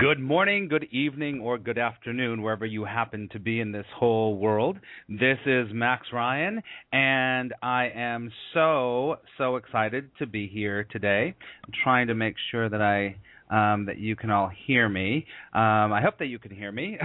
Good morning, good evening, or good afternoon, wherever you happen to be in this whole world. This is Max Ryan, and I am so, so excited to be here today. I'm trying to make sure that I um, that you can all hear me. Um, I hope that you can hear me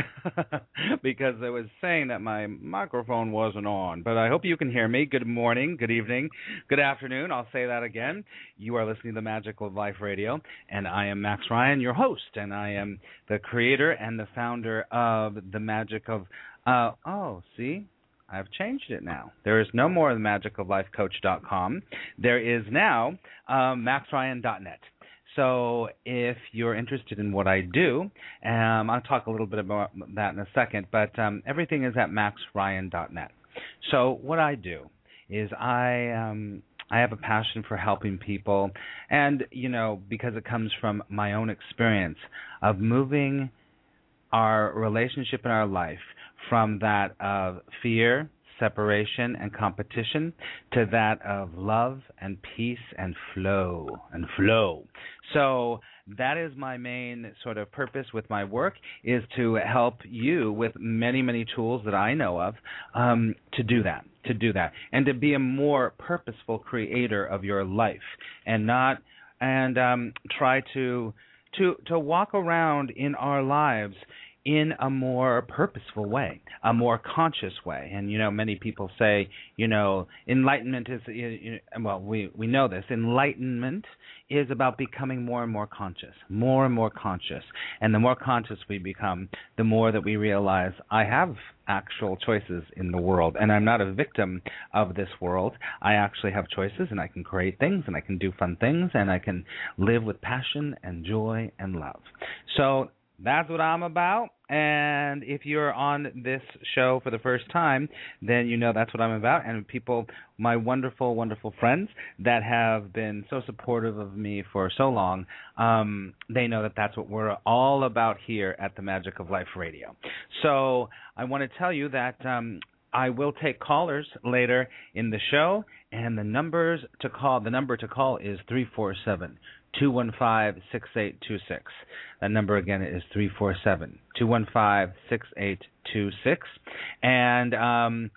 because I was saying that my microphone wasn't on. But I hope you can hear me. Good morning, good evening, good afternoon. I'll say that again. You are listening to the Magic of Life Radio, and I am Max Ryan, your host, and I am the creator and the founder of the Magic of. Uh, oh, see, I've changed it now. There is no more the magicoflifecoach.com. There is now um, maxryan.net. So if you're interested in what I do, um, I'll talk a little bit about that in a second, but um, everything is at maxryan.net. So what I do is I um, I have a passion for helping people, and you know because it comes from my own experience of moving our relationship in our life from that of fear separation and competition to that of love and peace and flow and flow. So that is my main sort of purpose with my work is to help you with many many tools that I know of um, to do that to do that and to be a more purposeful creator of your life and not and um, try to to to walk around in our lives in a more purposeful way, a more conscious way. And you know, many people say, you know, enlightenment is you well, we we know this. Enlightenment is about becoming more and more conscious, more and more conscious. And the more conscious we become, the more that we realize I have actual choices in the world and I'm not a victim of this world. I actually have choices and I can create things and I can do fun things and I can live with passion and joy and love. So that's what I'm about. And if you're on this show for the first time, then you know that's what I'm about. And people, my wonderful, wonderful friends that have been so supportive of me for so long, um, they know that that's what we're all about here at the Magic of Life Radio. So I want to tell you that um, I will take callers later in the show, and the numbers to call the number to call is three four seven 215 6826. That number again is 347 215 6826. And um,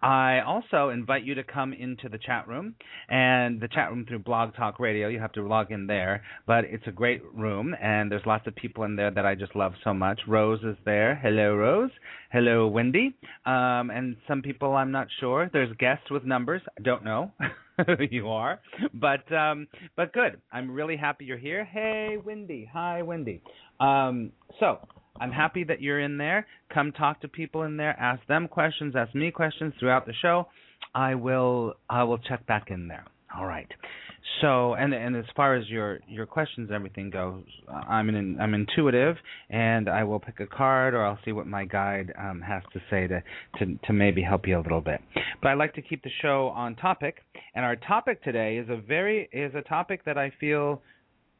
I also invite you to come into the chat room and the chat room through Blog Talk Radio. You have to log in there, but it's a great room and there's lots of people in there that I just love so much. Rose is there. Hello, Rose. Hello, Wendy. Um, and some people I'm not sure. There's guests with numbers. I don't know. you are, but um, but good. I'm really happy you're here. Hey, Wendy. Hi, Wendy. Um, so I'm happy that you're in there. Come talk to people in there. Ask them questions. Ask me questions throughout the show. I will I will check back in there. All right. So, and and as far as your your questions everything goes, I'm I'm intuitive, and I will pick a card, or I'll see what my guide um, has to say to, to to maybe help you a little bit. But I like to keep the show on topic, and our topic today is a very is a topic that I feel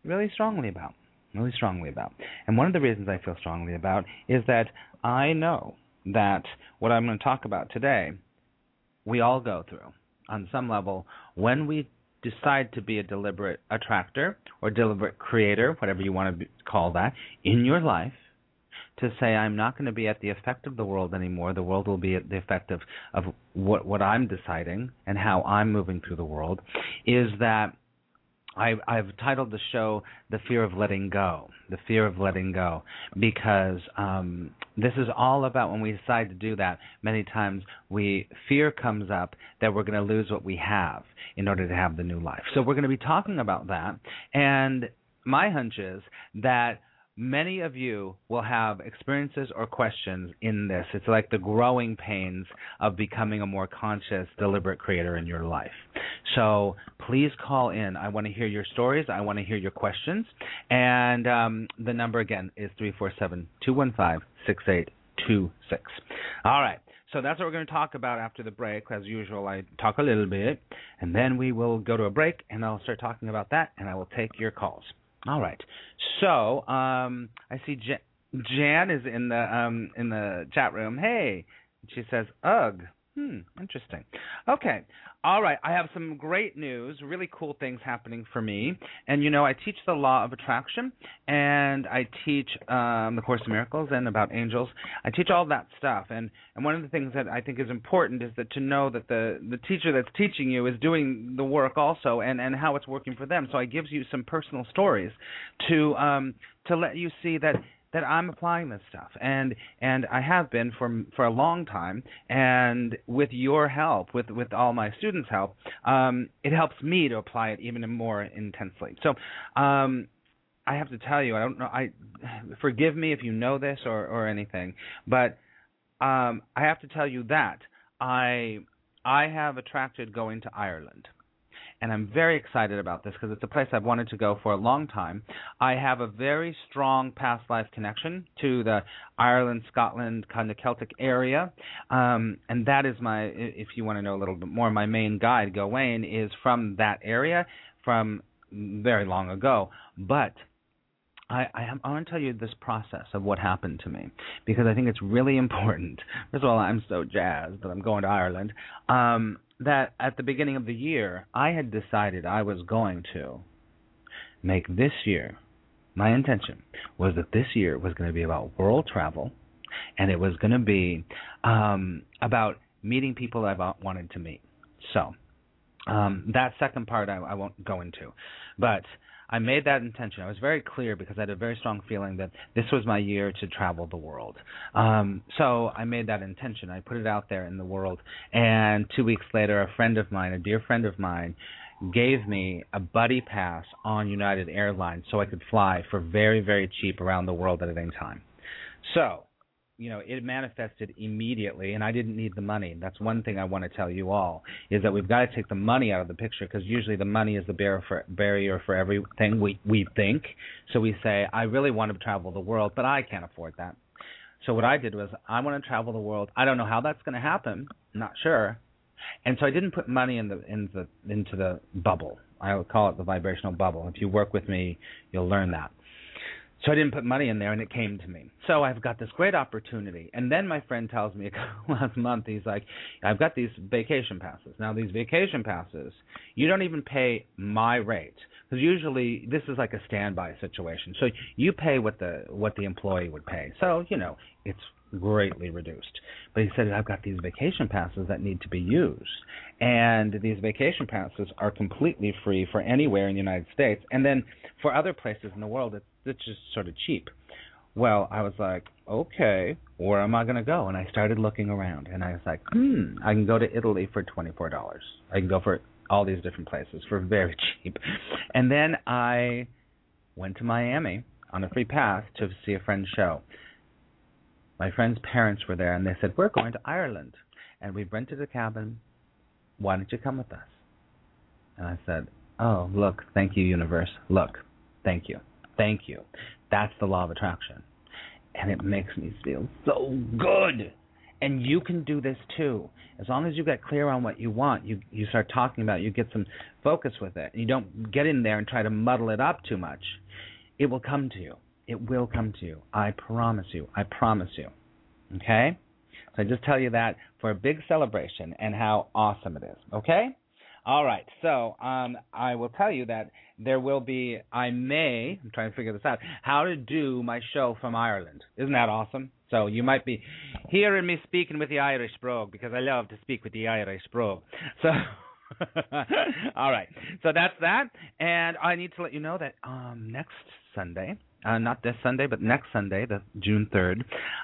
really strongly about, really strongly about. And one of the reasons I feel strongly about is that I know that what I'm going to talk about today, we all go through on some level when we decide to be a deliberate attractor or deliberate creator, whatever you want to be, call that, in your life, to say I'm not going to be at the effect of the world anymore. The world will be at the effect of, of what what I'm deciding and how I'm moving through the world is that I, I've titled the show "The Fear of Letting Go." The fear of letting go, because um, this is all about when we decide to do that. Many times, we fear comes up that we're going to lose what we have in order to have the new life. So we're going to be talking about that, and my hunch is that many of you will have experiences or questions in this. It's like the growing pains of becoming a more conscious, deliberate creator in your life. So please call in. I want to hear your stories. I want to hear your questions. And um, the number again is 347 215 6826. All right. So that's what we're going to talk about after the break. As usual, I talk a little bit, and then we will go to a break, and I'll start talking about that, and I will take your calls. All right. So um, I see Jan, Jan is in the um, in the chat room. Hey, she says, "Ugh." Hmm, interesting. Okay. All right. I have some great news, really cool things happening for me. And, you know, I teach the law of attraction and I teach um, the Course in Miracles and about angels. I teach all that stuff. And, and one of the things that I think is important is that to know that the, the teacher that's teaching you is doing the work also and, and how it's working for them. So I gives you some personal stories to um, to let you see that that I'm applying this stuff, and and I have been for for a long time. And with your help, with with all my students' help, um, it helps me to apply it even more intensely. So. Um, I have to tell you, I don't know. I forgive me if you know this or or anything, but um, I have to tell you that I I have attracted going to Ireland and I'm very excited about this because it's a place I've wanted to go for a long time. I have a very strong past life connection to the Ireland, Scotland, kind of Celtic area, um, and that is my. If you want to know a little bit more, my main guide, Gawain, is from that area from very long ago, but. I, I, I want to tell you this process of what happened to me because I think it's really important. First of all, I'm so jazzed that I'm going to Ireland. Um, that at the beginning of the year, I had decided I was going to make this year, my intention was that this year was going to be about world travel and it was going to be um, about meeting people I wanted to meet. So, um, that second part I, I won't go into. But I made that intention. I was very clear because I had a very strong feeling that this was my year to travel the world. Um, so I made that intention. I put it out there in the world. And two weeks later, a friend of mine, a dear friend of mine, gave me a buddy pass on United Airlines so I could fly for very, very cheap around the world at any time. So you know, it manifested immediately, and I didn't need the money. That's one thing I want to tell you all is that we've got to take the money out of the picture because usually the money is the barrier for, barrier for everything we we think. So we say, I really want to travel the world, but I can't afford that. So what I did was, I want to travel the world. I don't know how that's going to happen. Not sure. And so I didn't put money in the in the into the bubble. I would call it the vibrational bubble. If you work with me, you'll learn that. So I didn't put money in there, and it came to me. So I've got this great opportunity. And then my friend tells me last month, he's like, I've got these vacation passes. Now, these vacation passes, you don't even pay my rate because usually this is like a standby situation. So you pay what the what the employee would pay. So you know it's greatly reduced. But he said, I've got these vacation passes that need to be used. And these vacation passes are completely free for anywhere in the United States. And then for other places in the world, it's, it's just sort of cheap. Well, I was like, okay, where am I going to go? And I started looking around. And I was like, hmm, I can go to Italy for $24. I can go for all these different places for very cheap. And then I went to Miami on a free pass to see a friend's show my friend's parents were there, and they said, "We're going to Ireland, and we've rented a cabin. Why don't you come with us?" And I said, "Oh, look, thank you, universe. Look, thank you, thank you. That's the law of attraction, and it makes me feel so good." And you can do this too. As long as you get clear on what you want, you you start talking about, it, you get some focus with it. And you don't get in there and try to muddle it up too much. It will come to you it will come to you. I promise you. I promise you. Okay? So I just tell you that for a big celebration and how awesome it is. Okay? All right. So um, I will tell you that there will be. I may. I'm trying to figure this out. How to do my show from Ireland? Isn't that awesome? So you might be hearing me speaking with the Irish brogue because I love to speak with the Irish brogue. So. All right. So that's that. And I need to let you know that um, next Sunday, uh, not this Sunday, but next Sunday, the June 3rd,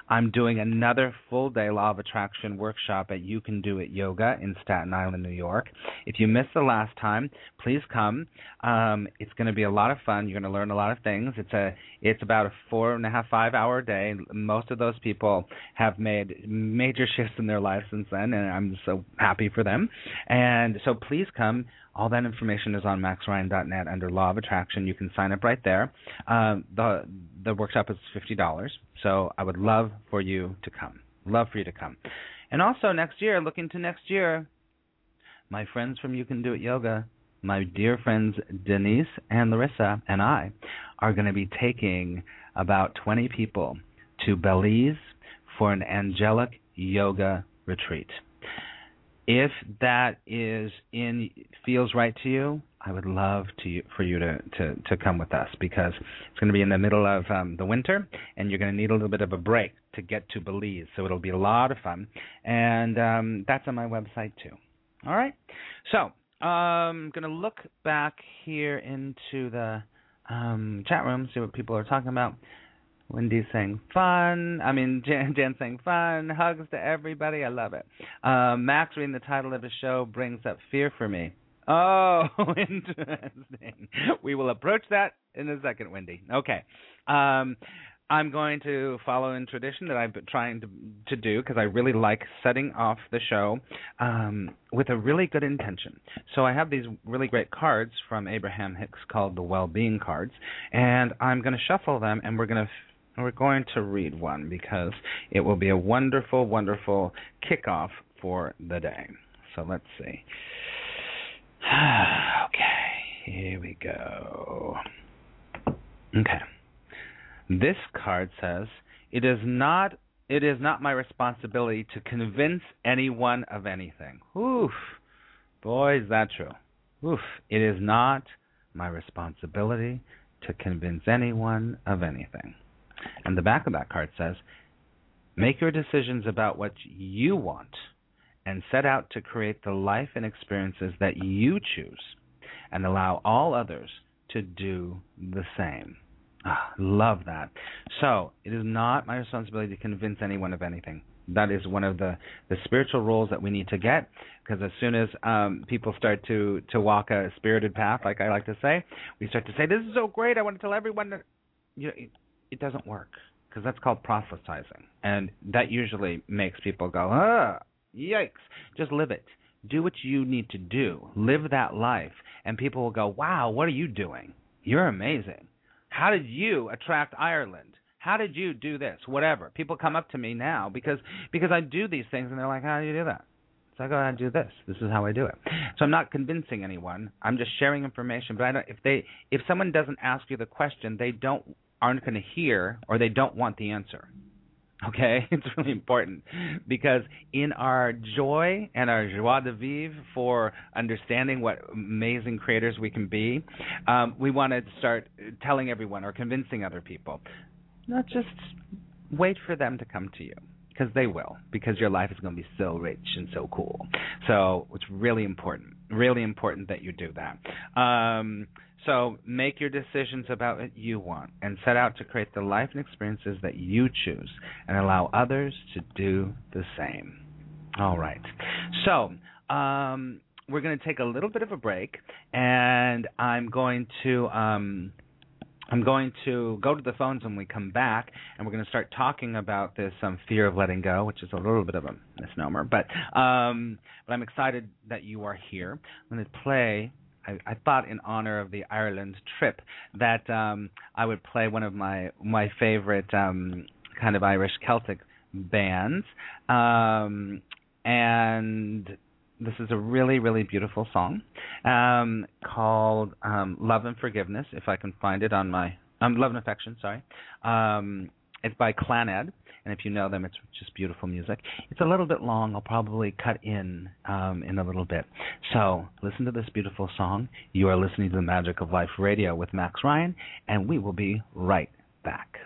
I'm doing another full day law of attraction workshop at You Can Do It Yoga in Staten Island, New York. If you missed the last time, please come. Um, it's going to be a lot of fun. You're going to learn a lot of things. It's a it's about a four and a half five hour day. Most of those people have made major shifts in their lives since then, and I'm so happy for them. And so please come. All that information is on maxryan.net under Law of Attraction. You can sign up right there. Um, the the workshop is fifty dollars, so I would love for you to come. Love for you to come. And also next year, looking to next year. My friends from You Can Do It Yoga, my dear friends Denise and Larissa and I are going to be taking about 20 people to Belize for an angelic yoga retreat if that is in feels right to you, I would love to for you to to to come with us because it's going to be in the middle of um, the winter and you're going to need a little bit of a break to get to Belize. So it'll be a lot of fun, and um, that's on my website too. All right, so I'm going to look back here into the um, chat room, see what people are talking about. Wendy saying fun. I mean, Jan, Jan saying fun. Hugs to everybody. I love it. Uh, Max reading the title of his show brings up fear for me. Oh, interesting. We will approach that in a second, Wendy. Okay. Um, I'm going to follow in tradition that I've been trying to to do because I really like setting off the show um, with a really good intention. So I have these really great cards from Abraham Hicks called the Well-Being cards, and I'm going to shuffle them, and we're going to we're going to read one because it will be a wonderful, wonderful kickoff for the day. So let's see. okay, here we go. Okay. This card says, "It is not it is not my responsibility to convince anyone of anything." Oof. Boy, is that true. Oof. It is not my responsibility to convince anyone of anything. And the back of that card says, Make your decisions about what you want and set out to create the life and experiences that you choose and allow all others to do the same. Ah, love that. So, it is not my responsibility to convince anyone of anything. That is one of the, the spiritual rules that we need to get because as soon as um, people start to, to walk a spirited path, like I like to say, we start to say, This is so great, I want to tell everyone that. You know, it doesn't work because that's called proselytizing, and that usually makes people go, ah, yikes. Just live it. Do what you need to do. Live that life, and people will go, wow, what are you doing? You're amazing. How did you attract Ireland? How did you do this? Whatever. People come up to me now because because I do these things, and they're like, how do you do that? So I go and do this. This is how I do it. So I'm not convincing anyone. I'm just sharing information. But I don't, if they if someone doesn't ask you the question, they don't aren't going to hear or they don't want the answer. Okay, it's really important because in our joy and our joie de vivre for understanding what amazing creators we can be, um, we want to start telling everyone or convincing other people. Not just wait for them to come to you because they will because your life is going to be so rich and so cool. So it's really important, really important that you do that. Um, so make your decisions about what you want and set out to create the life and experiences that you choose and allow others to do the same. All right. So, um, we're going to take a little bit of a break and I'm going to um, I'm going to go to the phones when we come back, and we're going to start talking about this um, fear of letting go, which is a little bit of a misnomer, but um, but I'm excited that you are here. I'm going to play I, I thought in honor of the Ireland trip that um, I would play one of my my favorite um, kind of Irish Celtic bands, um, and this is a really really beautiful song um, called um, "Love and Forgiveness." If I can find it on my um, "Love and Affection," sorry. Um, it's by Clannad, and if you know them, it's just beautiful music. It's a little bit long. I'll probably cut in um, in a little bit. So listen to this beautiful song. You are listening to the Magic of Life Radio with Max Ryan, and we will be right back.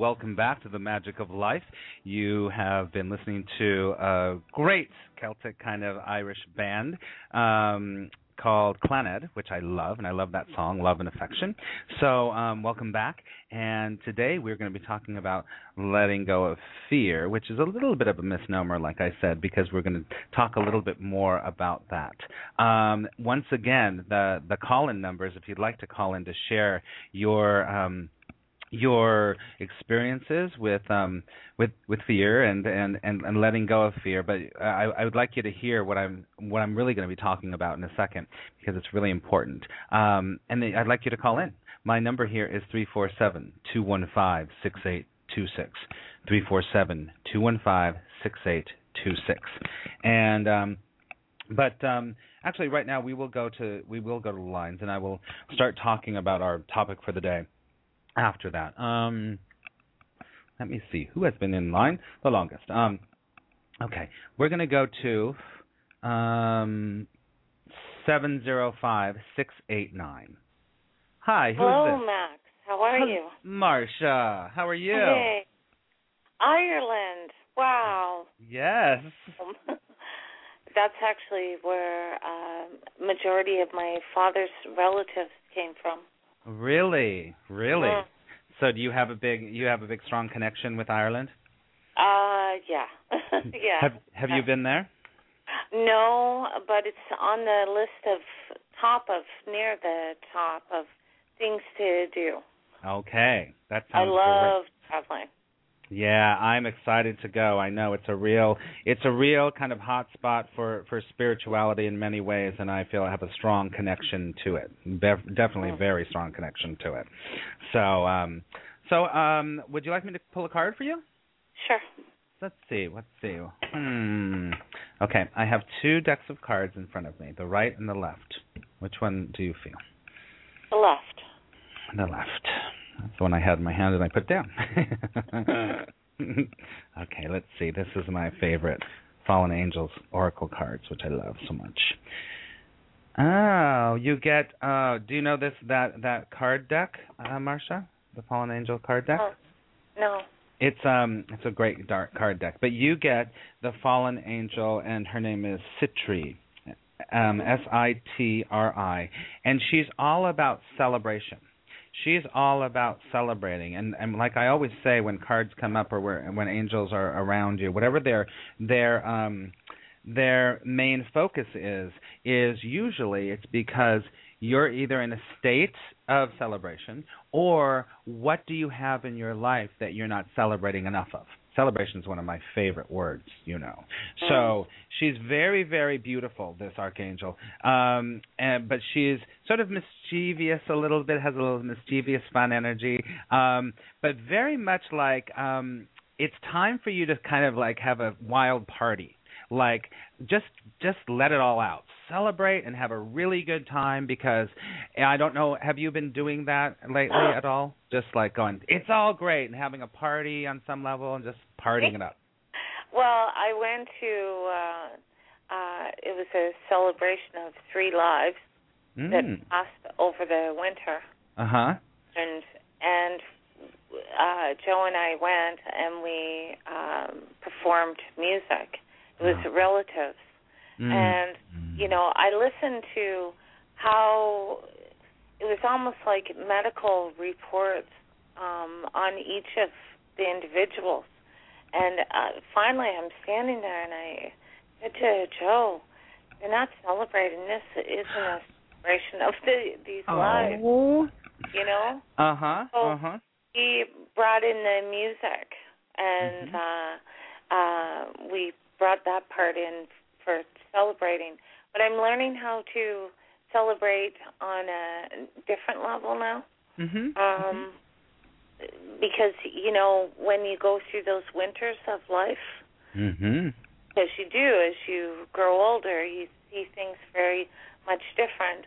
Welcome back to the Magic of Life. You have been listening to a great Celtic kind of Irish band um, called Clannad, which I love, and I love that song, Love and Affection. So, um, welcome back. And today we're going to be talking about letting go of fear, which is a little bit of a misnomer, like I said, because we're going to talk a little bit more about that. Um, once again, the the call-in numbers, if you'd like to call in to share your um, your experiences with um with with fear and and and, and letting go of fear. But I, I would like you to hear what i'm what i'm really going to be talking about in a second because it's really important. Um and i'd like you to call in. My number here is three four seven two one five six eight two six. Three four seven two one five six eight two six. And um but um actually right now we will go to we will go to the lines and i will start talking about our topic for the day after that. Um, let me see who has been in line the longest. Um, okay, we're going to go to um, seven zero five six eight nine. Hi, who's Hello, this? Max. How are you? Marsha, how are you? Hey, Ireland. Wow. Yes. That's actually where uh, majority of my father's relatives came from. Really, really. So do you have a big you have a big strong connection with Ireland? Uh, yeah, yeah. Have Have you been there? No, but it's on the list of top of near the top of things to do. Okay, that sounds. I love traveling. Yeah, I'm excited to go. I know it's a real it's a real kind of hot spot for for spirituality in many ways, and I feel I have a strong connection to it. Be- definitely a very strong connection to it. So, um, so um, would you like me to pull a card for you? Sure. Let's see. Let's see. Hmm. Okay, I have two decks of cards in front of me, the right and the left. Which one do you feel? The left. The left. That's the one I had in my hand and I put down. okay, let's see. This is my favorite Fallen Angels Oracle cards, which I love so much. Oh, you get. Uh, do you know this that that card deck, uh, Marcia? The Fallen Angel card deck. Oh, no. It's um it's a great dark card deck, but you get the fallen angel and her name is Sitri. Um S I T R I and she's all about celebration. She's all about celebrating. And and like I always say when cards come up or where, when angels are around you, whatever their their um their main focus is is usually it's because you're either in a state of celebration or what do you have in your life that you're not celebrating enough of celebration is one of my favorite words you know. So she's very very beautiful this archangel. Um and but she's sort of mischievous a little bit has a little mischievous fun energy. Um but very much like um it's time for you to kind of like have a wild party like just just let it all out. Celebrate and have a really good time because i don't know have you been doing that lately at all? Just like going it's all great and having a party on some level and just partying it up. Well, I went to uh uh it was a celebration of three lives that mm. passed over the winter. Uh-huh. And and uh Joe and I went and we um performed music. It was relatives. Mm. And you know, I listened to how it was almost like medical reports um on each of the individuals. And uh finally I'm standing there and I said to Joe, You're not celebrating this isn't a celebration of the these lives, oh you know? uh-huh Oh. uh-huh he brought in the music and Mhm. uh uh we brought that part in for celebrating but i'm learning how to celebrate on a different level now. Mhm um because you know when you go through those winters of life mhm as you do as you grow older you see things very much different.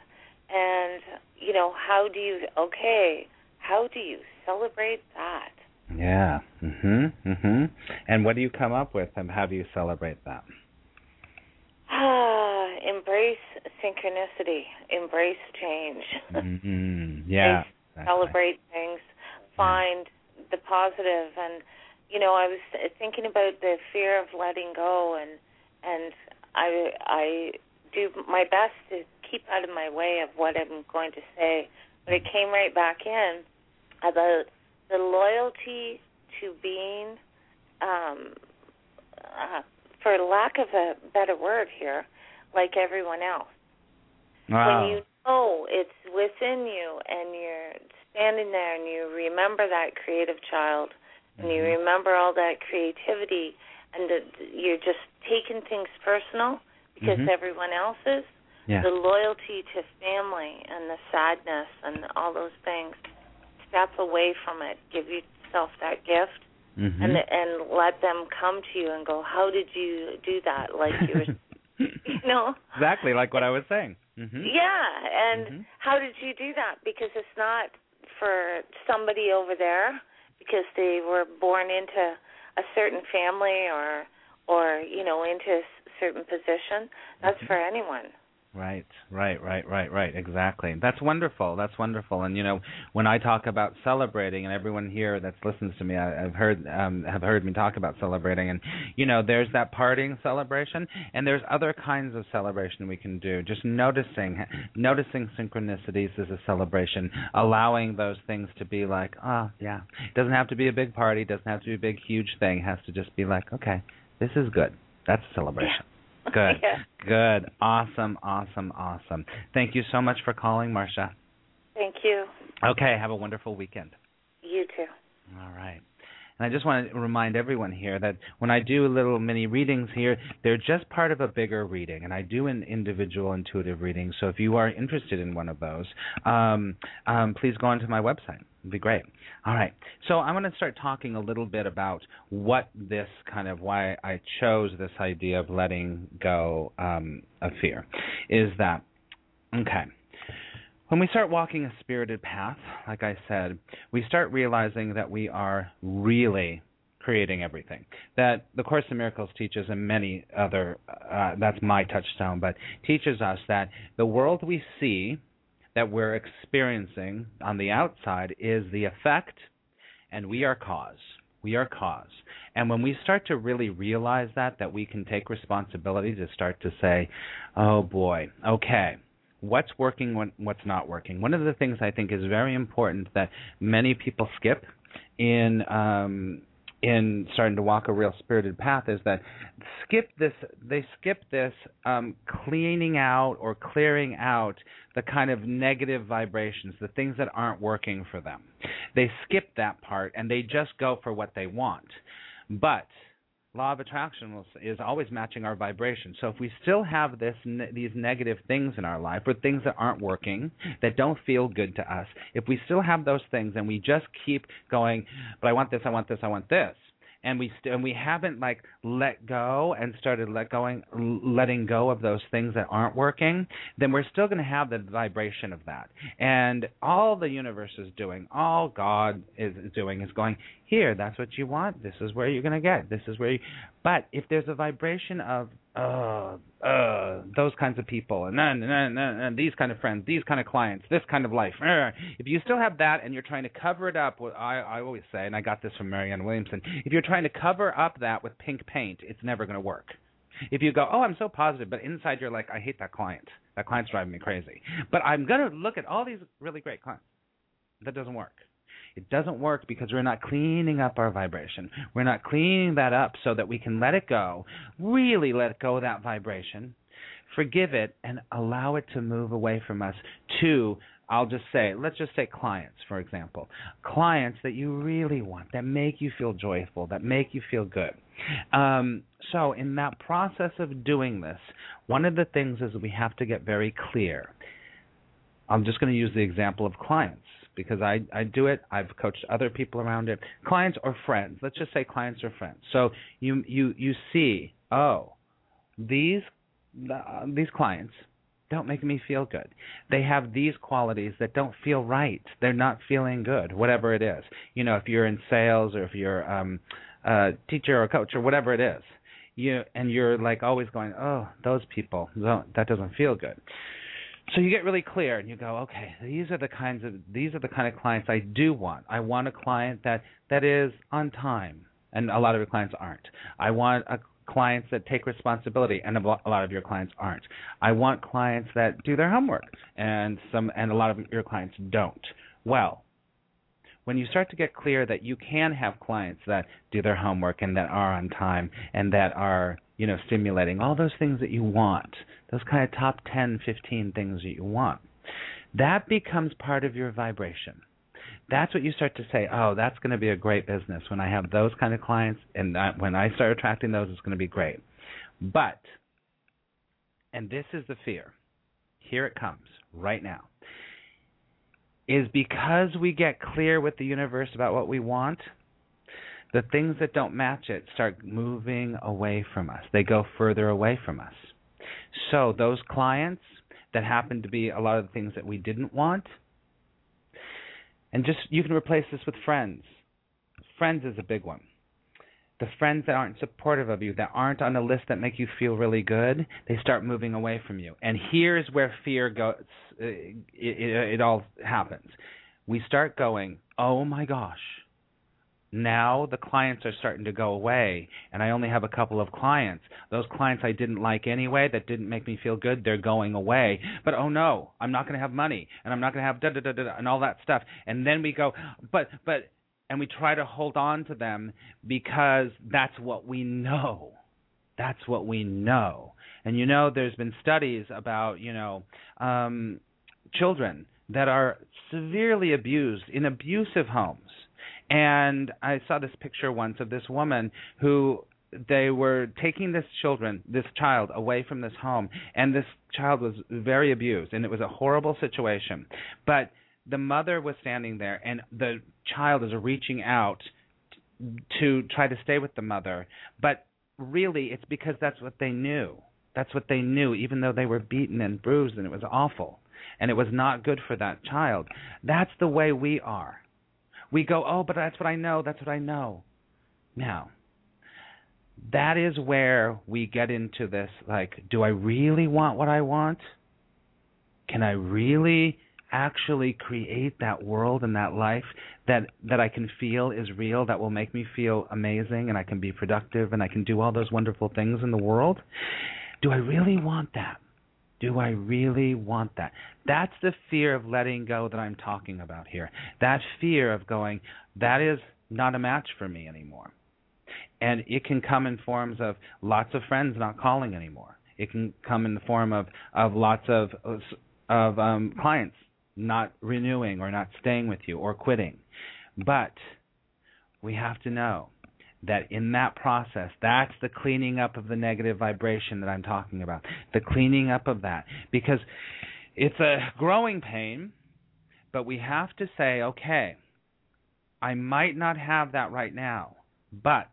And you know how do you okay how do you celebrate that yeah. Mhm mhm and what do you come up with and how do you celebrate that? Ah, embrace synchronicity, embrace change, Mm-hmm. yeah. Exactly. celebrate things, find the positive, and you know, I was thinking about the fear of letting go, and and I I do my best to keep out of my way of what I'm going to say, but it came right back in about the loyalty to being um uh, for lack of a better word here, like everyone else. wow When you know it's within you and you're standing there and you remember that creative child and you Mhm. remember all that creativity and that you're just taking things personal because Mhm. everyone else is, yeah the loyalty to family and the sadness and all those things, step away from it. Give yourself that gift mhm and and let them come to you and go, "How did you do that?" Like you were, you know. exactly like what I was saying. Mhm. Yeah, and Mhm. how did you do that? Because it's not for somebody over there because they were born into a certain family or or you know into a certain position. That's Mhm. for anyone. Right, right, right, right, right. Exactly. That's wonderful. That's wonderful. And you know, when I talk about celebrating, and everyone here that listens to me, I, have heard um, have heard me talk about celebrating. And you know, there's that partying celebration, and there's other kinds of celebration we can do. Just noticing, noticing synchronicities is a celebration. Allowing those things to be like, oh yeah, it doesn't have to be a big party. Doesn't have to be a big huge thing. It has to just be like, okay, this is good. That's a celebration. Good. yeah. Good. Awesome. Awesome. Awesome. Thank you so much for calling, Marcia. Thank you. Okay. Have a wonderful weekend. You too. All right. And I just want to remind everyone here that when I do little mini readings here, they're just part of a bigger reading, and I do an individual intuitive reading. So if you are interested in one of those, um, um, please go onto my website. It'd be great. All right. So I want to start talking a little bit about what this kind of why I chose this idea of letting go um, of fear. Is that okay? When we start walking a spirited path, like I said, we start realizing that we are really creating everything. That the Course in Miracles teaches, and many other, uh, that's my touchstone, but teaches us that the world we see, that we're experiencing on the outside, is the effect, and we are cause. We are cause. And when we start to really realize that, that we can take responsibility to start to say, oh boy, okay, what's working, what's not working. One of the things I think is very important that many people skip in um, in starting to walk a real spirited path is that skip this they skip this um, cleaning out or clearing out the kind of negative vibrations the things that aren't working for them. They skip that part and they just go for what they want. But law of attraction is always matching our vibration. So if we still have this these negative things in our life or things that aren't working, that don't feel good to us, if we still have those things and we just keep going, but I want this, I want this, I want this, and we st- and we haven't like let go and started let going letting go of those things that aren't working then we're still going to have the vibration of that and all the universe is doing all god is doing is going here that's what you want this is where you're going to get this is where you but if there's a vibration of uh, uh, those kinds of people, and then and, and, these kind of friends, these kind of clients, this kind of life. Uh, if you still have that, and you're trying to cover it up, with, I, I always say, and I got this from Marianne Williamson, if you're trying to cover up that with pink paint, it's never going to work. If you go, oh, I'm so positive, but inside you're like, I hate that client. That client's driving me crazy. But I'm going to look at all these really great clients. That doesn't work. It doesn't work because we're not cleaning up our vibration. We're not cleaning that up so that we can let it go, really let go of that vibration, forgive it, and allow it to move away from us to, I'll just say, let's just say clients, for example. Clients that you really want, that make you feel joyful, that make you feel good. Um, so, in that process of doing this, one of the things is we have to get very clear. I'm just going to use the example of clients because I I do it. I've coached other people around it, clients or friends. Let's just say clients or friends. So you you you see, oh, these uh, these clients don't make me feel good. They have these qualities that don't feel right. They're not feeling good, whatever it is. You know, if you're in sales or if you're um a teacher or a coach or whatever it is. You and you're like always going, "Oh, those people, that doesn't feel good." So you get really clear and you go okay these are the kinds of these are the kind of clients i do want. I want a client that that is on time. And a lot of your clients aren't. I want a clients that take responsibility and a lot of your clients aren't. I want clients that do their homework and some and a lot of your clients don't. Well when you start to get clear that you can have clients that do their homework and that are on time and that are you know stimulating all those things that you want those kind of top 10, 15 things that you want. That becomes part of your vibration. That's what you start to say, oh, that's going to be a great business. When I have those kind of clients and when I start attracting those, it's going to be great. But, and this is the fear, here it comes right now, is because we get clear with the universe about what we want, the things that don't match it start moving away from us. They go further away from us. So those clients that happen to be a lot of the things that we didn't want, and just you can replace this with friends. Friends is a big one. the friends that aren't supportive of you, that aren't on a list that make you feel really good, they start moving away from you. And here's where fear goes. It, it, it all happens. We start going, oh my gosh. Now the clients are starting to go away, and I only have a couple of clients. Those clients I didn't like anyway, that didn't make me feel good, they're going away. But oh no, I'm not going to have money, and I'm not going to have da da da da, and all that stuff. And then we go, but but and we try to hold on to them because that's what we know. That's what we know. And you know, there's been studies about, you know, um, children that are severely abused in abusive homes. And I saw this picture once of this woman who they were taking this children, this child away from this home, and this child was very abused, and it was a horrible situation. But the mother was standing there and the child is reaching out to try to stay with the mother. But really it's because that's what they knew. That's what they knew even though they were beaten and bruised and it was awful. And it was not good for that child. That's the way we are we go oh but that's what i know that's what i know. Now that is where we get into this like do i really want what i want? Can i really actually create that world and that life that that I can feel is real that will make me feel amazing and I can be productive and I can do all those wonderful things in the world? Do I really want that do I really want that? That's the fear of letting go that I'm talking about here. That fear of going that is not a match for me anymore. And it can come in forms of lots of friends not calling anymore. It can come in the form of of lots of of um, clients not renewing or not staying with you or quitting. But we have to know that in that process, that's the cleaning up of the negative vibration that I'm talking about. The cleaning up of that. Because it's a growing pain, but we have to say, okay, I might not have that right now, but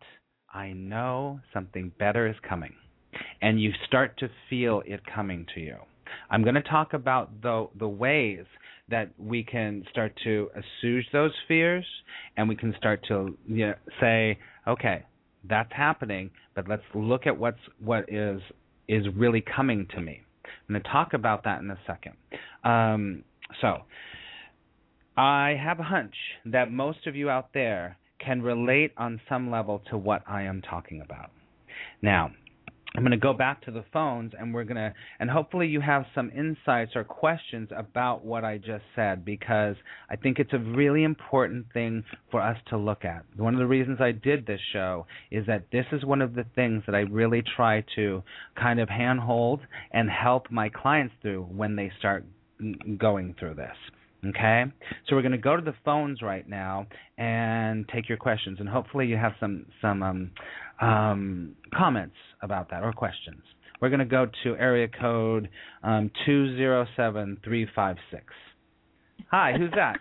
I know something better is coming. And you start to feel it coming to you. I'm going to talk about the the ways that we can start to assuage those fears and we can start to you know, say, okay, that's happening, but let's look at what's what is is really coming to me. I'm going to talk about that in a second. Um, so, I have a hunch that most of you out there can relate on some level to what I am talking about. Now, I'm going to go back to the phones and we're going to, and hopefully you have some insights or questions about what I just said because I think it's a really important thing for us to look at. One of the reasons I did this show is that this is one of the things that I really try to kind of handhold and help my clients through when they start going through this. Okay, so we're going to go to the phones right now and take your questions, and hopefully you have some some um, um, comments about that or questions. We're going to go to area code um, 207356. Hi, who's that?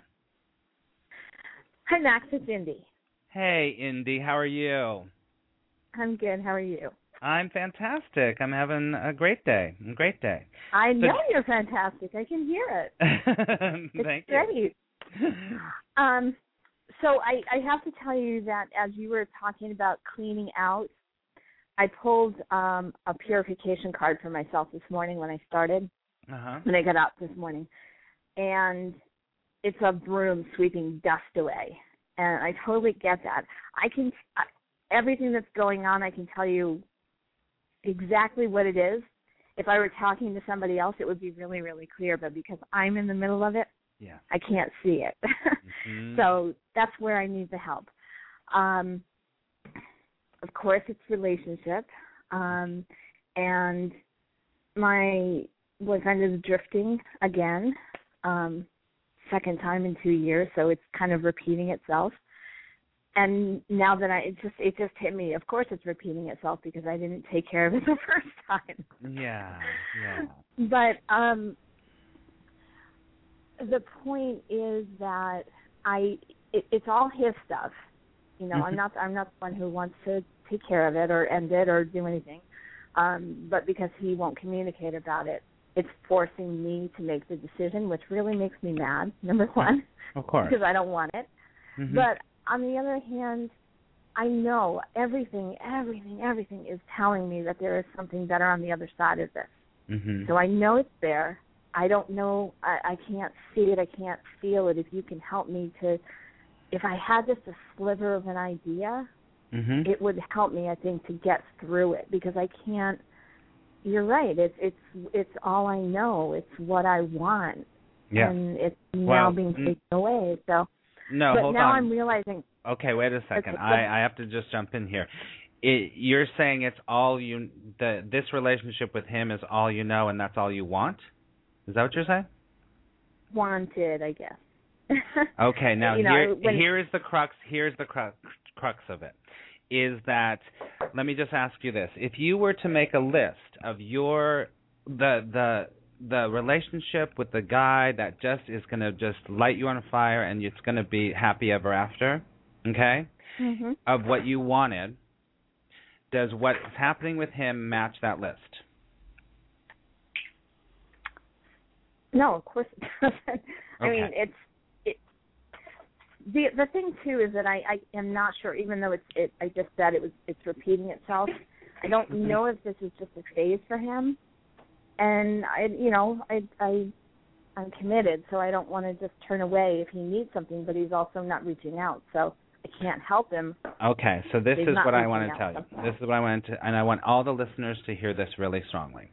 Hi, Max. It's Indy. Hey, Indy. How are you? I'm good. How are you? I'm fantastic. I'm having a great day. A great day. I know you're fantastic. I can hear it. Thank it's great. um, so I, I have to tell you that as you were talking about cleaning out, I pulled um, a purification card for myself this morning when I started. Uh-huh. When I got up this morning, and it's a broom sweeping dust away, and I totally get that. I can everything that's going on. I can tell you exactly what it is. If I were talking to somebody else, it would be really, really clear. But because I'm in the middle of it, yeah. I can't see it. mm-hmm. So that's where I need the help. Um, of course, it's relationship, um, and my boyfriend is drifting again, um, second time in two years, so it's kind of repeating itself. And now that I, it just it just hit me. Of course, it's repeating itself because I didn't take care of it the first time. Yeah, yeah. But um, the point is that I it, it's all his stuff. You know, mm-hmm. I'm not I'm not the one who wants to take care of it or end it or do anything. Um, but because he won't communicate about it, it's forcing me to make the decision, which really makes me mad. Number one, of course, because I don't want it. Mm-hmm. But on the other hand, I know everything, everything, everything is telling me that there is something better on the other side of this. Mhm. So I know it's there. I don't know. I, I can't see it. I can't feel it. If you can help me to, if I had just a sliver of an idea, Mhm. it would help me. I think to get through it because I can't. You're right. It's it's it's all I know. It's what I want, yeah. and it's now Well, being mm, taken away. So, no, but hold now on. I'm realizing. Okay, wait a second. Okay. I, I have to just jump in here. It, you're saying it's all you the this relationship with him is all you know and that's all you want? Is that what you're saying? wanted, I guess. Okay, now You know, here when- here is the crux here's the crux crux of it. Is that let me just ask you this. If you were to make a list of your the the the relationship with the guy that just is going to just light you on fire and it's going to be happy ever after, okay? hmm of what you wanted, does what's happening with him match that list? No, of course it doesn't. I Okay. mean, it's it. The the thing too is that I I am not sure. Even though it's it, I just said it was it's repeating itself. I don't Mhm. know if this is just a phase for him, and I you know I I I'm committed, so I don't want to just turn away if he needs something, but he's also not reaching out, so I can't help him. Okay, so this is what I want to tell you. This is what I want to, and I want all the listeners to hear this really strongly.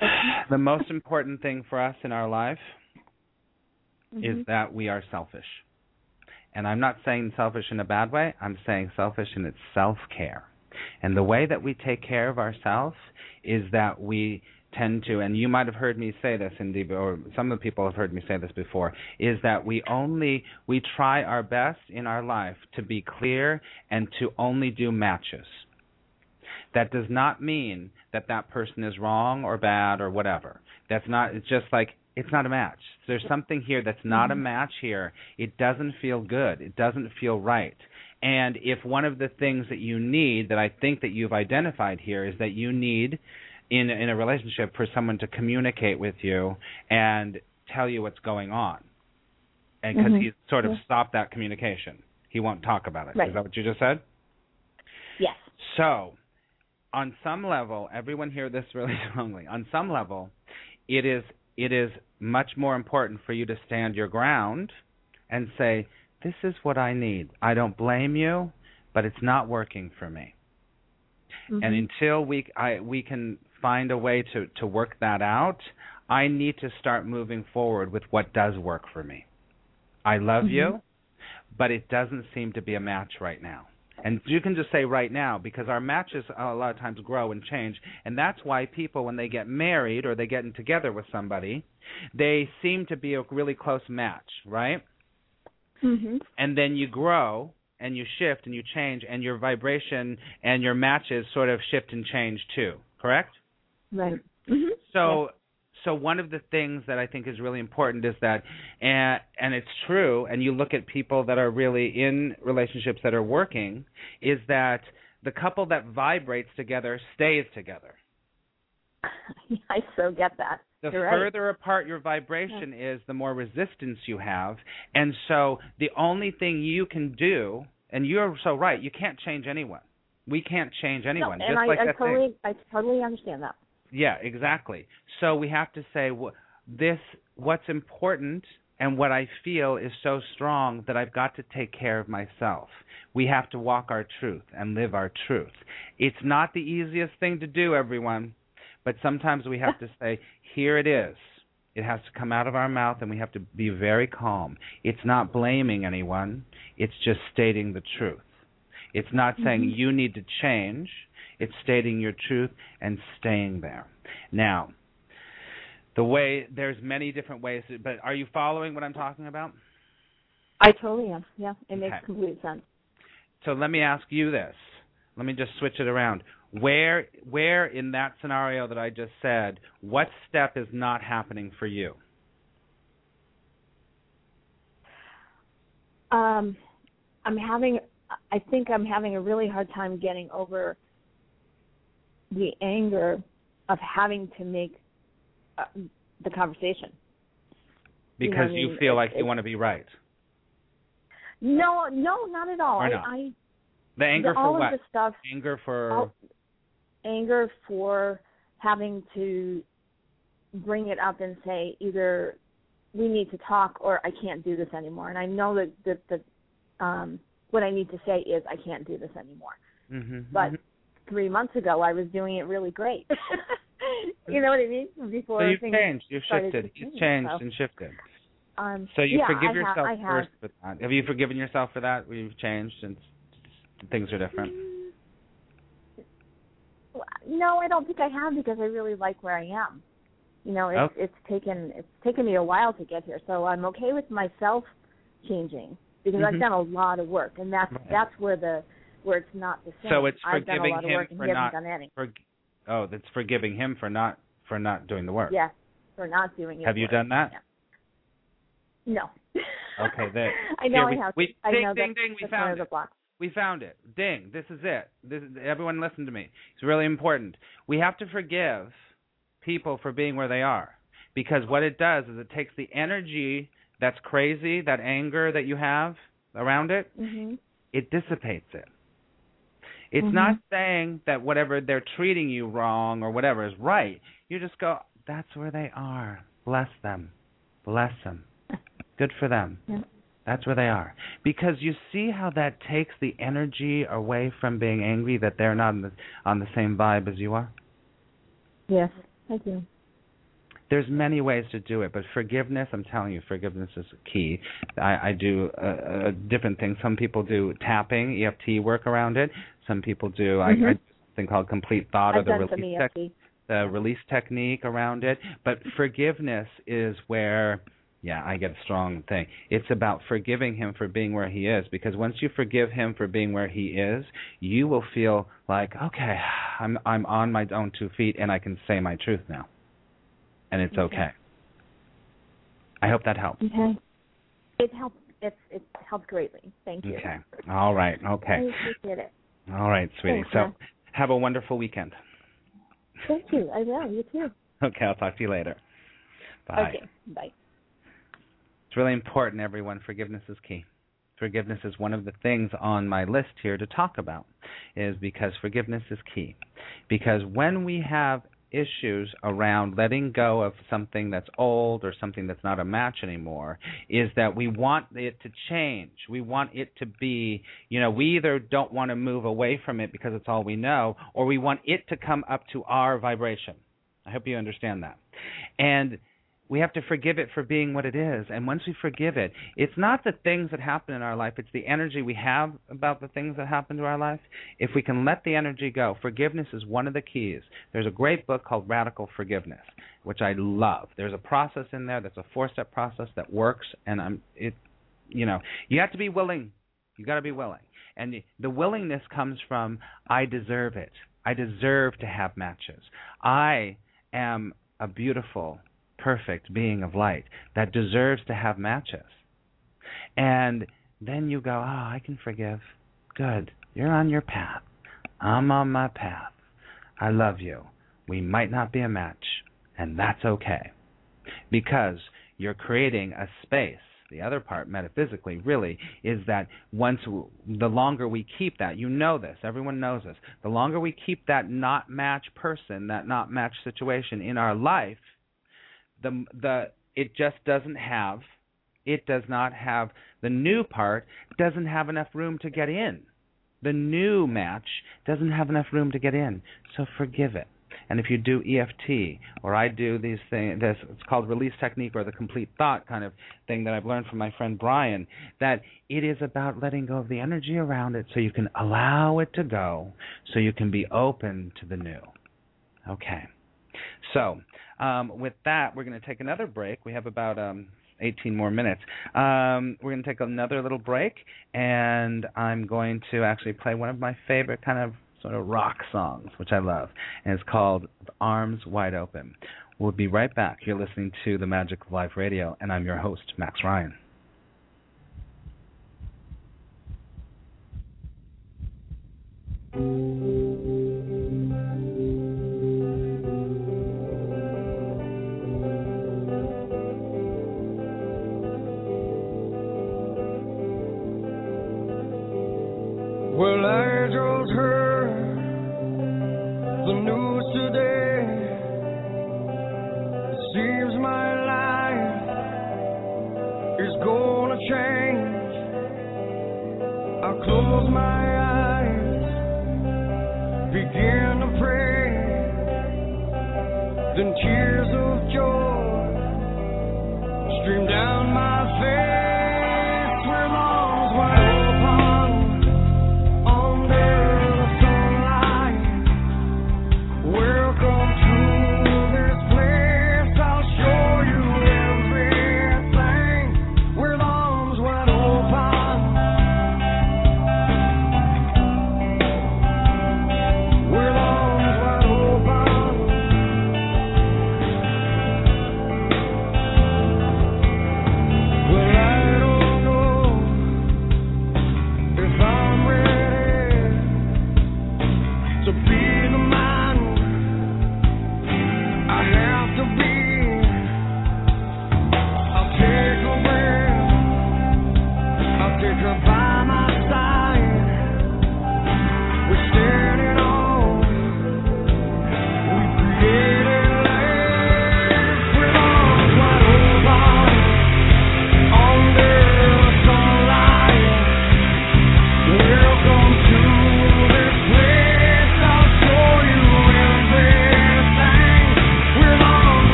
the most important thing for us in our life is Mhm. that we are selfish. And I'm not saying selfish in a bad way, I'm saying selfish in its self care. And the way that we take care of ourselves is that we tend to, and you might have heard me say this, Indy, or some of the people have heard me say this before, is that we only, we try our best in our life to be clear and to only do matches. That does not mean that that person is wrong or bad or whatever. That's not, it's just like, it's not a match. There's something here that's not a mm-hmm. match here. It doesn't feel good. It doesn't feel right. And if one of the things that you need that I think that you've identified here is that you need in in a relationship for someone to communicate with you and tell you what's going on. And because Mhm. he's sort of Yeah. stopped that communication. He won't talk about it. Is Right. that what you just said? Yes. So, on some level, everyone hear this really strongly. On some level, it is it is much more important for you to stand your ground and say, "This is what I need. I don't blame you, but it's not working for me." And Mhm. until we I we can find a way to to work that out, I need to start moving forward with what does work for me. I love Mhm. you, but it doesn't seem to be a match right now. And you can just say right now because our matches a lot of times grow and change, and that's why people when they get married or they get in together with somebody, they seem to be a really close match, right? Mhm. and then you grow and you shift and you change and your vibration and your matches sort of shift and change too correct Right. Mhm. so so one of the things that i think is really important is that and and it's true and you look at people that are really in relationships that are working is that the couple that vibrates together stays together I so get that. the You're right. further apart your vibration is, the more resistance you have. And so the only thing you can do, and you're so right, you can't change anyone. We can't change anyone. No, just and I, like I thing. totally, I totally understand that. Yeah, exactly. So we have to say wh- this what's important and what I feel is so strong that I've got to take care of myself. We have to walk our truth and live our truth. It's not the easiest thing to do, everyone, but sometimes we have to say, here it is. It has to come out of our mouth and we have to be very calm. It's not blaming anyone, it's just stating the truth. It's not saying Mhm. you need to change, it's stating your truth and staying there. Now, the way there's many different ways, but are you following what I'm talking about? I totally am. Yeah, it makes complete sense. So let me ask you this. Let me just switch it around. Where where in that scenario that I just said, what step is not happening for you? Um, I'm having, I think I'm having a really hard time getting over the anger of having to make uh, the conversation. You know Because you mean? feel It- like you want to be right. No, no, not at all. I, not? I The anger the, for all what? of the stuff. Anger for. All, anger for having to bring it up and say either we need to talk or I can't do this anymore. And I know that that the um what I need to say is I can't do this anymore. Mm-hmm, But mm-hmm. Three months ago I was doing it really great. you know what I mean? Before so you've changed. You've shifted. You've changed so. and shifted. Um, So you yeah, forgive I yourself have. first for that. Have you forgiven yourself for that? You've changed and things are different. No, I don't think I have because I really like where I am. You know, it's Oh. it's taken it's taken me a while to get here, so I'm okay with myself changing because Mhm. I've done a lot of work, and that's Right. that's where the where it's not the same. So it's I've done a forgiving him for not-. For, oh, that's forgiving him for not for not doing the work. Yes, for not doing it. Have you work. done that? No. Okay, there- I know here we- I have. we- I ding, know ding, that, ding, we found one of the it. We found it. Ding. This is it. This is, everyone listen to me. It's really important. We have to forgive people for being where they are. Because what it does is it takes the energy that's crazy, that anger that you have around it, Mhm. it dissipates it. It's Mhm. not saying that whatever they're treating you wrong or whatever is right. You just go, that's where they are. Bless them. Bless them. Good for them. Yeah. That's where they are. Because you see how that takes the energy away from being angry that they're not on the, on the same vibe as you are? Yes, I do. There's many ways to do it, but forgiveness, I'm telling you, forgiveness is key. I, I do uh, uh, different things. Some people do tapping, EFT work around it. Some people do I, I mm-hmm. do something called complete thought or I've the release tech the release technique around it. But forgiveness is where, yeah, I get a strong thing. It's about forgiving him for being where he is, because once you forgive him for being where he is, you will feel like, okay, I'm I'm on my own two feet and I can say my truth now, and it's Okay. okay. I hope that helps. Okay. It helps. It's it helps greatly. Thank you. Okay. All right. Okay. I appreciate it. All right, sweetie. Thanks, So Max. have a wonderful weekend. Thank you. I will. You too. Okay, I'll talk to you later. Bye. Okay. Bye. It's really important, everyone. Forgiveness is key. Forgiveness is one of the things on my list here to talk about, is because forgiveness is key. Because when we have issues around letting go of something that's old or something that's not a match anymore, is that we want it to change. We want it to be, you know, we either don't want to move away from it because it's all we know, or we want it to come up to our vibration. I hope you understand that. And we have to forgive it for being what it is. And once we forgive it, it's not the things that happen in our life, it's the energy we have about the things that happen to our life. If we can let the energy go, forgiveness is one of the keys. There's a great book called Radical Forgiveness, which I love. There's a process in there that's a four-step process that works and I'm it you know, you have to be willing. You got to be willing. And the willingness comes from I deserve it. I deserve to have matches. I am a beautiful perfect being of light that deserves to have matches. And then you go, oh, I can forgive. Good. You're on your path. I'm on my path. I love you. We might not be a match, and that's okay. Because you're creating a space. The other part, metaphysically, really, is that once, the longer we keep that, you know this, everyone knows this, the longer we keep that not match person, that not match situation in our life, the the it just doesn't have it does not have the new part doesn't have enough room to get in. The new match doesn't have enough room to get in. So forgive it. And if you do EFT or I do these things this it's called release technique or the complete thought kind of thing that I've learned from my friend Brian that it is about letting go of the energy around it so you can allow it to go so you can be open to the new. Okay. So um, with that, we're going to take another break. We have about um, 18 more minutes. Um, we're going to take another little break, and I'm going to actually play one of my favorite kind of sort of rock songs, which I love, and it's called Arms Wide Open. We'll be right back. You're listening to The Magic of Life Radio, and I'm your host, Max Ryan. Well, I schedule's heard the news today. It seems my life is gonna change. I close my eyes, begin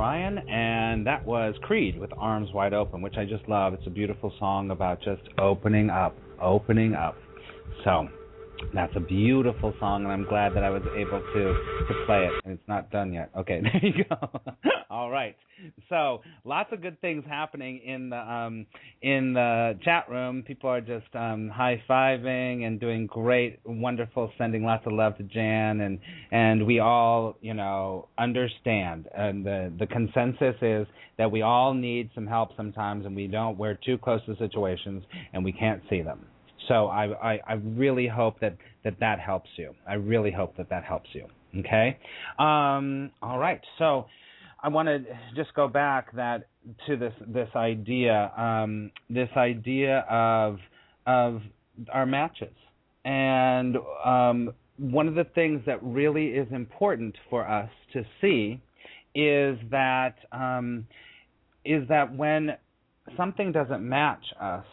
Ryan, and that was Creed with Arms Wide Open, which I just love. It's a beautiful song about just opening up, opening up. So, that's a beautiful song, and I'm glad that I was able to to play it. And it's not done yet. Okay, there you go. All right. So lots of good things happening in the um, in the chat room. People are just um, high fiving and doing great, wonderful, sending lots of love to Jan, and and we all you know understand. And the the consensus is that we all need some help sometimes, and we don't. We're too close to situations, and we can't see them. So I, I, I really hope that, that that helps you. I really hope that that helps you. Okay. Um, all right. So I want to just go back that to this this idea um, this idea of of our matches and um, one of the things that really is important for us to see is that um, is that when something doesn't match us,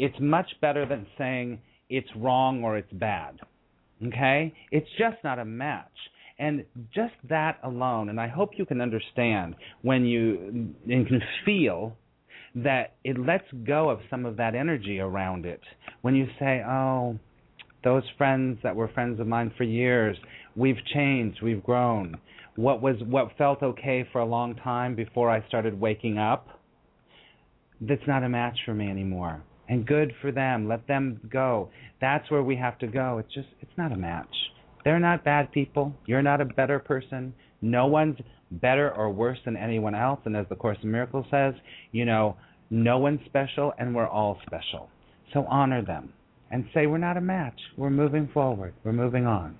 it's much better than saying it's wrong or it's bad. Okay? It's just not a match. And just that alone, and I hope you can understand when you and can feel that it lets go of some of that energy around it. When you say, oh, those friends that were friends of mine for years, we've changed, we've grown. What was what felt okay for a long time before I started waking up, that's not a match for me anymore. And good for them. Let them go. That's where we have to go. It's just it's not a match. They're not bad people. You're not a better person. No one's better or worse than anyone else. And as the Course in Miracles says, you know, no one's special and we're all special. So honor them and say, we're not a match. We're moving forward. We're moving on.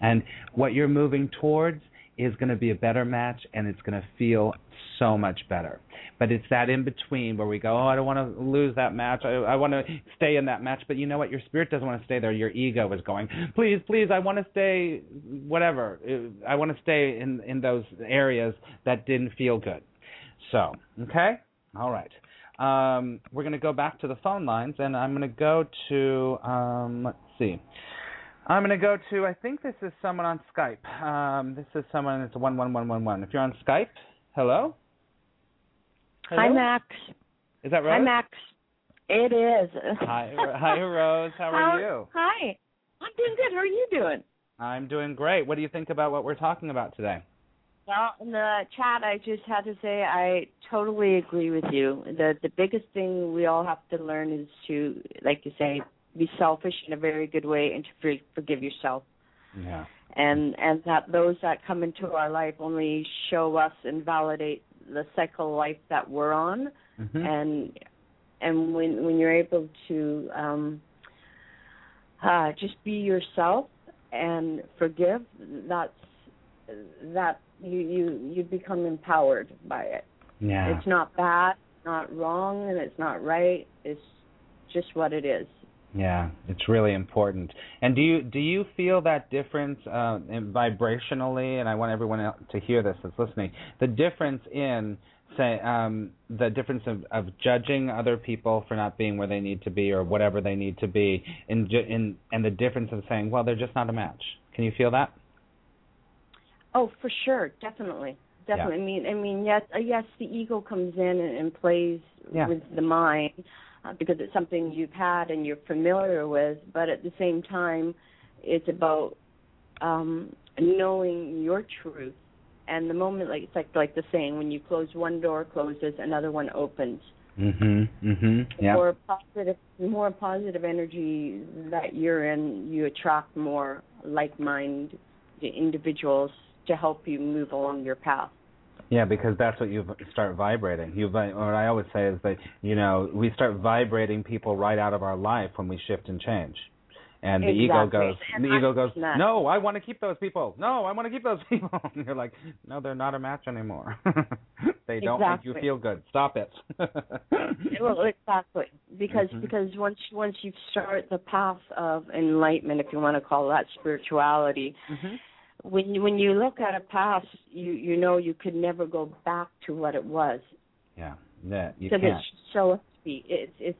And what you're moving towards is going to be a better match and it's going to feel so much better. But it's that in between where we go, oh, I don't want to lose that match. I, I want to stay in that match. But you know what? Your spirit doesn't want to stay there. Your ego is going, please, please, I want to stay, whatever. I want to stay in in those areas that didn't feel good. So, okay, all right. Um, we're going to go back to the phone lines, and I'm going to go to, um, let's see. I'm going to go to, I think this is someone on Skype. Um, this is someone, it's 11111. If you're on Skype, hello? hello? Hi, Max. Is that Rose? Hi, Max. It is. Hi, hi, Rose. How are you? Hi. I'm doing good. How are you doing? I'm doing great. What do you think about what we're talking about today? Well, in the chat, I just had to say I totally agree with you. The the biggest thing we all have to learn is to, like you say, be selfish in a very good way and to forgive yourself. Yeah. And and that those that come into our life only show us and validate the cycle of life that we're on. hmm And and when when you're able to um uh just be yourself and forgive, that's that you you you become empowered by it. yeah. It's not bad, not wrong, and it's not right. It's just what it is. Yeah, it's really important. And do you do you feel that difference uh, in vibrationally? And I want everyone to hear this that's listening. The difference in say um, the difference of, of judging other people for not being where they need to be or whatever they need to be, in, ju- in and the difference of saying, well, they're just not a match. Can you feel that? Oh, for sure, definitely, definitely. I mean, I mean, yes, uh, yes, the ego comes in and, and plays Yeah. with the mind uh, because it's something you've had and you're familiar with. But at the same time, it's about um knowing your truth. And the moment, like it's like like the saying, when you close one door, closes another one opens. Mhm. Mhm. Yeah. More positive, more positive energy that you're in, you attract more like-minded individuals to help you move along your path. Yeah, because that's what you start vibrating. You what I always say is that you know we start vibrating people right out of our life when we shift and change, and the ego goes. And the I've ego goes. that. No, I want to keep those people. No, I want to keep those people. And you're like, no, they're not a match anymore. they don't make you feel good. Stop it. Well, exactly, because Mhm. because once once you start the path of enlightenment, if you want to call that spirituality, Mhm. When you, when you look at a past, you you know you could never go back to what it was. Yeah, yeah, you because can't. it's so. It's it's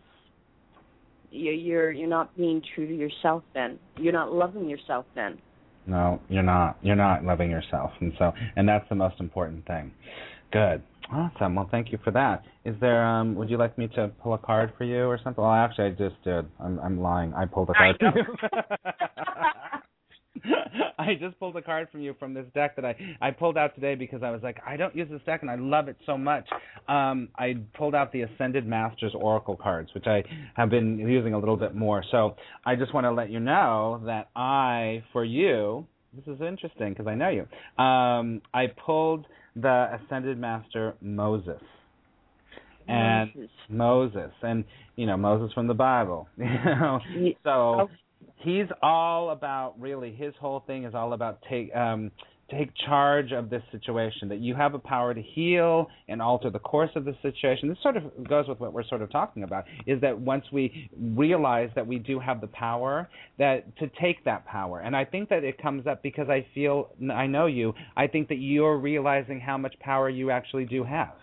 you- you're you're not being true to yourself then. You're not loving yourself then. No, you're not. You're not loving yourself, and so, and that's the most important thing. Good, awesome. Well, thank you for that. Is there? Um, would you like me to pull a card for you or something? Well, actually, I just did. I'm, I'm lying. I pulled a card. I just pulled a card from you from this deck that I I pulled out today because I was like I don't use this deck and I love it so much. Um, I pulled out the Ascended Masters Oracle cards, which I have been using a little bit more. So I just want to let you know that I, for you, this is interesting because I know you. Um, I pulled the Ascended Master Moses. And Moses. Moses, and you know Moses from the Bible. You know, so Oh, he's all about really his whole thing is all about take um take charge of this situation, that you have a power to heal and alter the course of the situation. This sort of goes with what we're sort of talking about is that once we realize that we do have the power, that to take that power. And I think that it comes up because I feel, I know you, I think that you're realizing how much power you actually do have.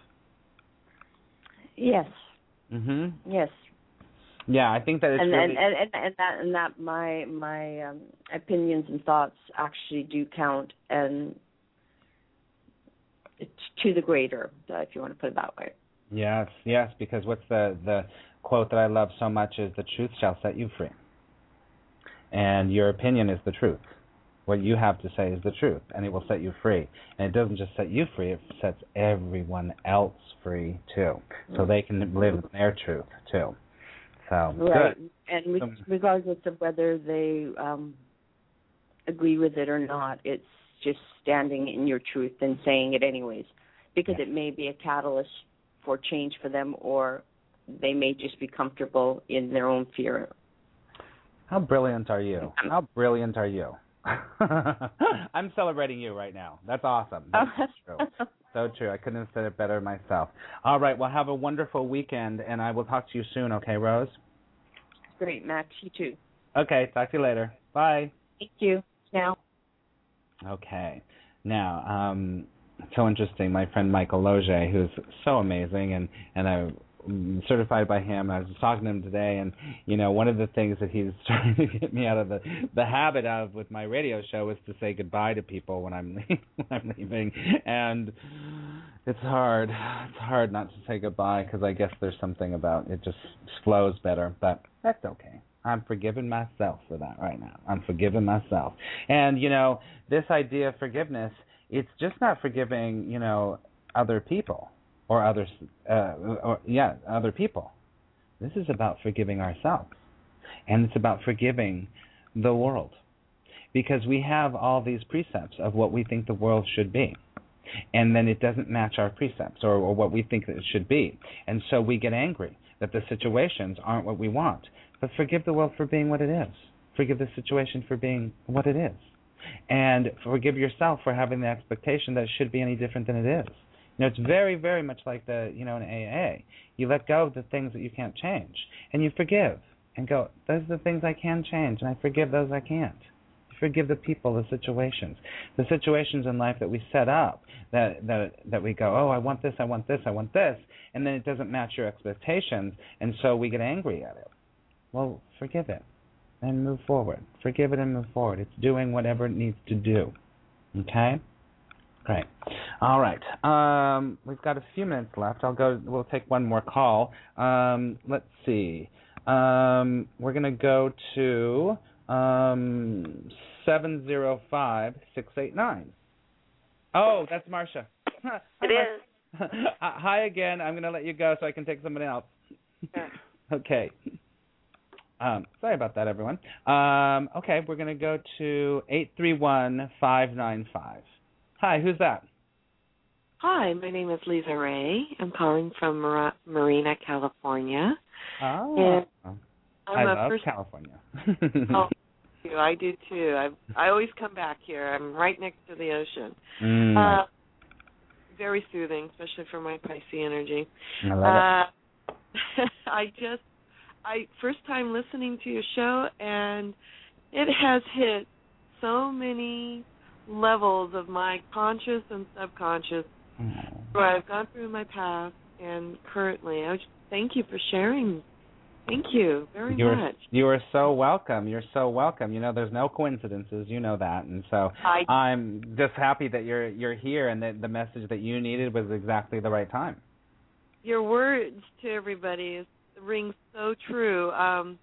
Yes. Mhm. Yes. Yeah, I think that it's and, really and, and and that and that my my um, opinions and thoughts actually do count and it's to the greater, uh, if you want to put it that way. Yes, yes, because what's the the quote that I love so much is the truth shall set you free. And your opinion is the truth. What you have to say is the truth, and it will set you free. And it doesn't just set you free, it sets everyone else free too. So they can live their truth too. So Right. good. And re- Um, regardless of whether they um agree with it or not, it's just standing in your truth and saying it anyways. Because Yeah. it may be a catalyst for change for them or they may just be comfortable in their own fear. How brilliant are you? How brilliant are you? I'm celebrating you right now. That's awesome. That's true. So true. I couldn't have said it better myself. All right. Well, have a wonderful weekend, and I will talk to you soon. Okay, Rose. Great, Max. You too. Okay. Talk to you later. Bye. Thank you. Now. Okay. Now, um, so interesting. My friend Michael Loge, who's so amazing, and and I Mm, certified by him. I was talking to him today, and you know, one of the things that he's trying to get me out of the the habit of with my radio show is to say goodbye to people when I'm when I'm leaving, and it's hard. It's hard not to say goodbye because I guess there's something about it just flows better, but that's okay. I'm forgiving myself for that right now. I'm forgiving myself. And you know, this idea of forgiveness, it's just not forgiving, you know, other people or others uh or yeah, other people. This is about forgiving ourselves. And it's about forgiving the world. Because we have all these precepts of what we think the world should be. And then it doesn't match our precepts or, or what we think that it should be. And so we get angry that the situations aren't what we want. But forgive the world for being what it is. Forgive the situation for being what it is. And forgive yourself for having the expectation that it should be any different than it is. You know, it's very, very much like the, you know, an AA. You let go of the things that you can't change, and you forgive, and go. Those are the things I can change, and I forgive those I can't. You forgive the people, the situations, the situations in life that we set up that that that we go, oh, I want this, I want this, I want this, and then it doesn't match your expectations, and so we get angry at it. Well, forgive it and move forward. Forgive it and move forward. It's doing whatever it needs to do. Okay? Great. All right. Um, we've got a few minutes left. I'll go. We'll take one more call. Um, let's see. Um, we're going to go to um, seven zero five six eight nine. Oh, that's Marcia. It is. Hi again. I'm going to let you go so I can take somebody else. okay. Um, sorry about that, everyone. Um, okay, we're going to go to eight three one five nine five. Hi, who's that? Hi, my name is Lisa Ray. I'm calling from Mar- Marina, California. Oh, And I I'm a love first. California. Oh. I do too. I I always come back here. I'm right next to the ocean. Mm, Uh, very soothing, especially for my Pisces energy. I love Uh, I just I first time listening to your show and it has hit so many levels of my conscious and subconscious it. where I've gone through my past and currently. I would thank you for sharing. Thank you very You're much. you are so welcome. You're so welcome. You know, there's no coincidences. You know that, and so I I'm just happy that you're you're here, and that the message that you needed was exactly the right time. your words to everybody is ring so true. Um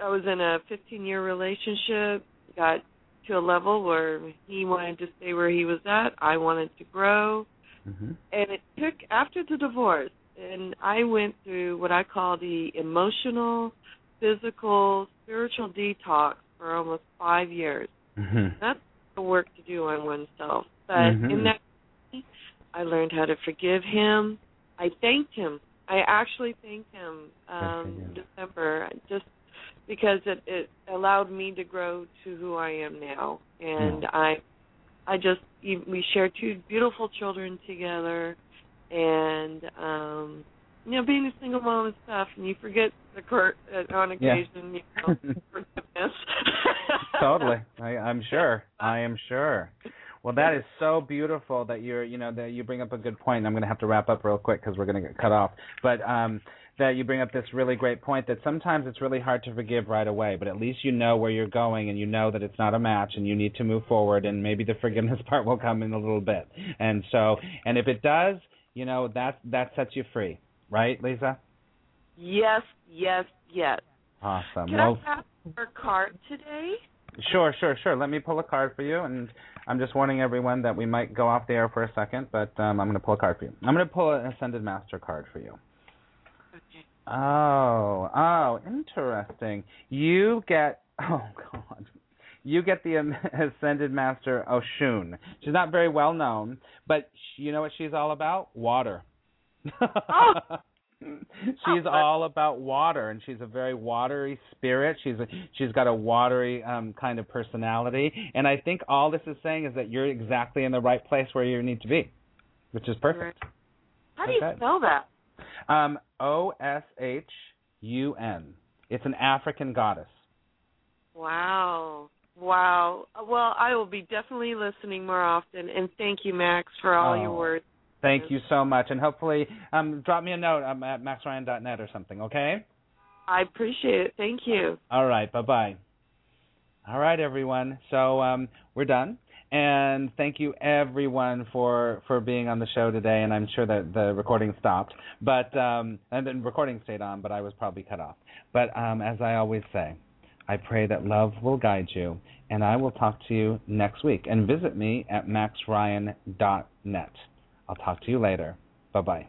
I was in a 15 year relationship, got to a level where he wanted to stay where he was at, I wanted to grow, hmm and it took after the divorce and I went through what I call the emotional, physical, spiritual detox for almost 5 years. hmm That's the work to do on oneself. But Mhm. in that, I learned how to forgive him. I thanked him. I actually thanked him um. December just because it it allowed me to grow to who I am now, and Mm. I I just we share two beautiful children together, and um, you know, being a single mom is tough, and you forget the court uh, on occasion, yeah. you know, forgiveness. totally, I, I'm sure. I am sure. Well, that is so beautiful that you're, you know, that you bring up a good point. I'm going to have to wrap up real quick because we're going to get cut off. But um, that you bring up this really great point that sometimes it's really hard to forgive right away, but at least you know where you're going and you know that it's not a match and you need to move forward and maybe the forgiveness part will come in a little bit. And so, and if it does, you know, that that sets you free, right, Lisa? Yes, yes, yes. Awesome. Can well, I have your card today? Sure, sure, sure. Let me pull a card for you, and I'm just warning everyone that we might go off the air for a second, but um, I'm going to pull a card for you. I'm going to pull an Ascended Master card for you. Oh, oh, interesting. You get, oh God, you get the Ascended Master Oshun. She's not very well known, but she, you know what she's all about? Water. Oh. she's all about water and she's a very watery spirit she's a, she's got a watery um kind of personality and i think all this is saying is that you're exactly in the right place where you need to be which is perfect how do you Okay. spell that um o s h u n. It's an african goddess. Wow. Wow. Well i will be definitely listening more often and thank you max for all your Oh. words. thank you so much and hopefully um drop me a note um, at maxryan.net or something okay? I appreciate it. Thank you. All right, bye bye. All right, everyone. So um, we're done, and thank you everyone for for being on the show today. And I'm sure that the recording stopped, but um, and the recording stayed on, but I was probably cut off. But um, as I always say, I pray that love will guide you, and I will talk to you next week. And visit me at maxryan.net. I'll talk to you later. Bye bye.